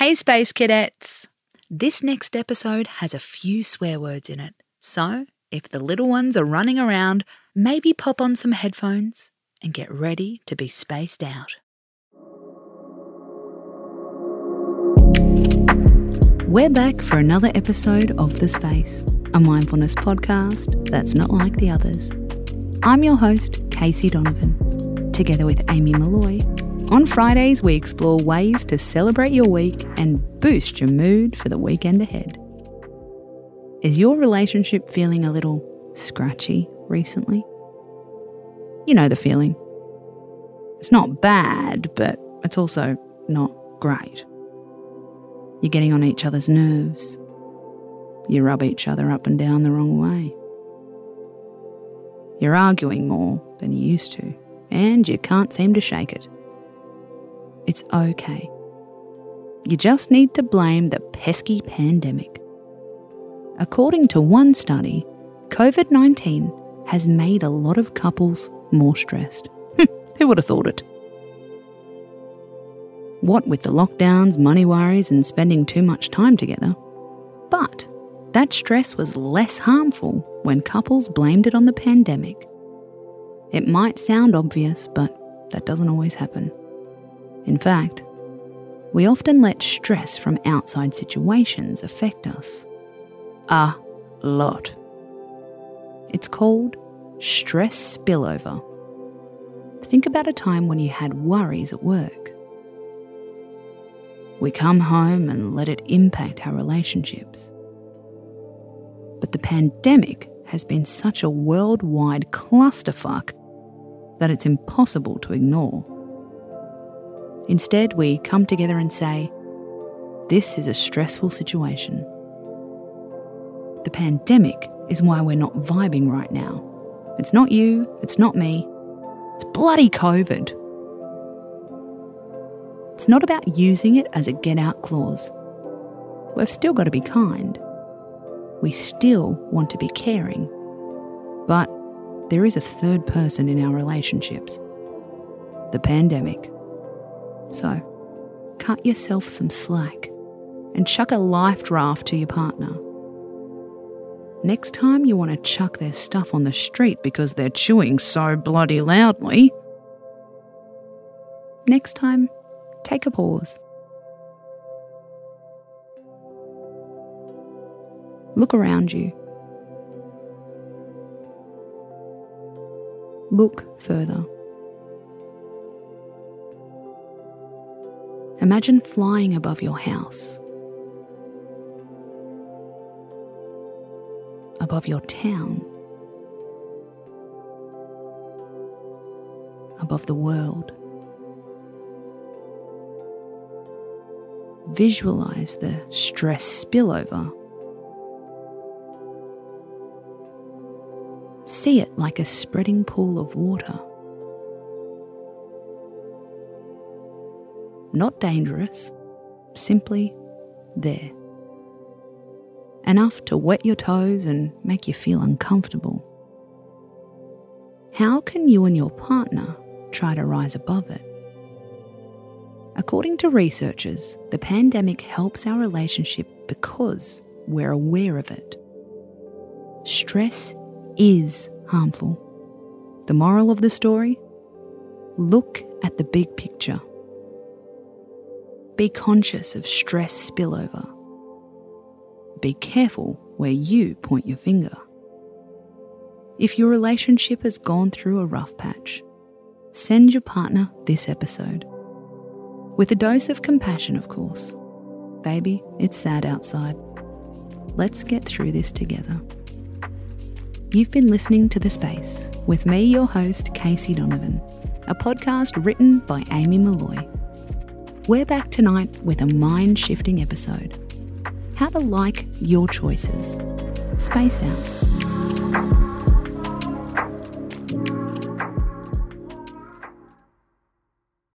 Hey, Space Cadets! This next episode has a few swear words in it, so if the little ones are running around, maybe pop on some headphones and get ready to be spaced out. We're back for another episode of The Space, a mindfulness podcast that's not like the others. I'm your host, Casey Donovan, together with Amy Molloy on Fridays, we explore ways to celebrate your week and boost your mood for the weekend ahead. Is your relationship feeling a little scratchy recently? You know the feeling. It's not bad, but it's also not great. You're getting on each other's nerves. You rub each other up and down the wrong way. You're arguing more than you used to, and you can't seem to shake it. It's okay. You just need to blame the pesky pandemic. According to one study, COVID 19 has made a lot of couples more stressed. Who would have thought it? What with the lockdowns, money worries, and spending too much time together. But that stress was less harmful when couples blamed it on the pandemic. It might sound obvious, but that doesn't always happen. In fact, we often let stress from outside situations affect us. A lot. It's called stress spillover. Think about a time when you had worries at work. We come home and let it impact our relationships. But the pandemic has been such a worldwide clusterfuck that it's impossible to ignore. Instead, we come together and say, This is a stressful situation. The pandemic is why we're not vibing right now. It's not you, it's not me, it's bloody COVID. It's not about using it as a get out clause. We've still got to be kind. We still want to be caring. But there is a third person in our relationships the pandemic. So, cut yourself some slack and chuck a life raft to your partner. Next time you want to chuck their stuff on the street because they're chewing so bloody loudly, next time, take a pause. Look around you. Look further. Imagine flying above your house, above your town, above the world. Visualize the stress spillover. See it like a spreading pool of water. Not dangerous, simply there. Enough to wet your toes and make you feel uncomfortable. How can you and your partner try to rise above it? According to researchers, the pandemic helps our relationship because we're aware of it. Stress is harmful. The moral of the story? Look at the big picture. Be conscious of stress spillover. Be careful where you point your finger. If your relationship has gone through a rough patch, send your partner this episode. With a dose of compassion, of course. Baby, it's sad outside. Let's get through this together. You've been listening to The Space with me, your host, Casey Donovan, a podcast written by Amy Molloy. We're back tonight with a mind shifting episode How to Like Your Choices. Space out.